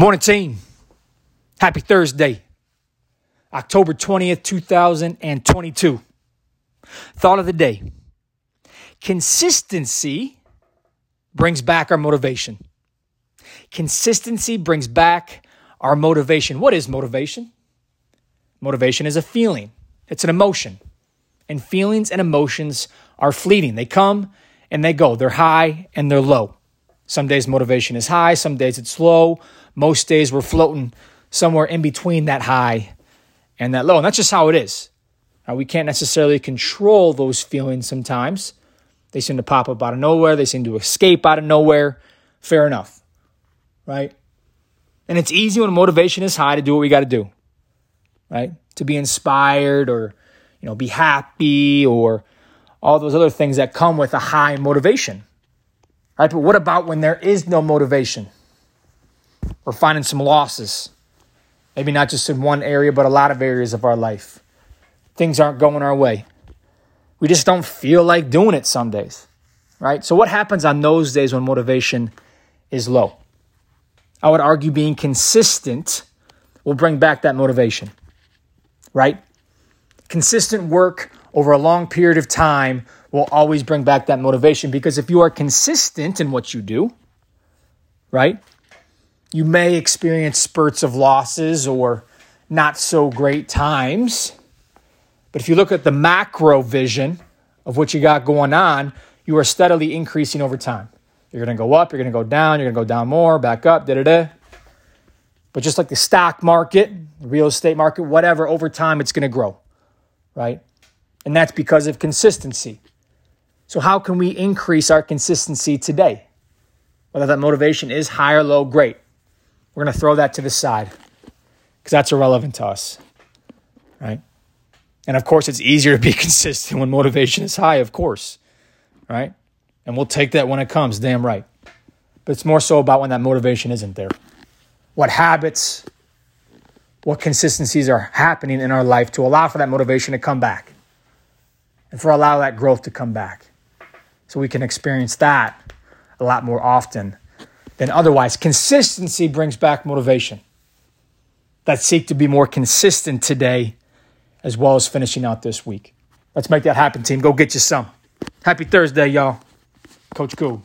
Morning, team. Happy Thursday, October 20th, 2022. Thought of the day Consistency brings back our motivation. Consistency brings back our motivation. What is motivation? Motivation is a feeling, it's an emotion. And feelings and emotions are fleeting. They come and they go, they're high and they're low. Some days motivation is high, some days it's low. Most days we're floating somewhere in between that high and that low. And that's just how it is. Now, we can't necessarily control those feelings sometimes. They seem to pop up out of nowhere, they seem to escape out of nowhere. Fair enough, right? And it's easy when motivation is high to do what we got to do, right? To be inspired or, you know, be happy or all those other things that come with a high motivation, right? But what about when there is no motivation? We're finding some losses. Maybe not just in one area, but a lot of areas of our life. Things aren't going our way. We just don't feel like doing it some days, right? So, what happens on those days when motivation is low? I would argue being consistent will bring back that motivation, right? Consistent work over a long period of time will always bring back that motivation because if you are consistent in what you do, right? You may experience spurts of losses or not so great times. But if you look at the macro vision of what you got going on, you are steadily increasing over time. You're going to go up, you're going to go down, you're going to go down more, back up, da da da. But just like the stock market, real estate market, whatever, over time it's going to grow, right? And that's because of consistency. So, how can we increase our consistency today? Whether that motivation is high or low, great. We're going to throw that to the side because that's irrelevant to us, right? And of course, it's easier to be consistent when motivation is high, of course, right? And we'll take that when it comes, damn right. But it's more so about when that motivation isn't there. What habits, what consistencies are happening in our life to allow for that motivation to come back and for allow that growth to come back so we can experience that a lot more often than otherwise. Consistency brings back motivation. Let's seek to be more consistent today as well as finishing out this week. Let's make that happen, team. Go get you some. Happy Thursday, y'all. Coach Cool.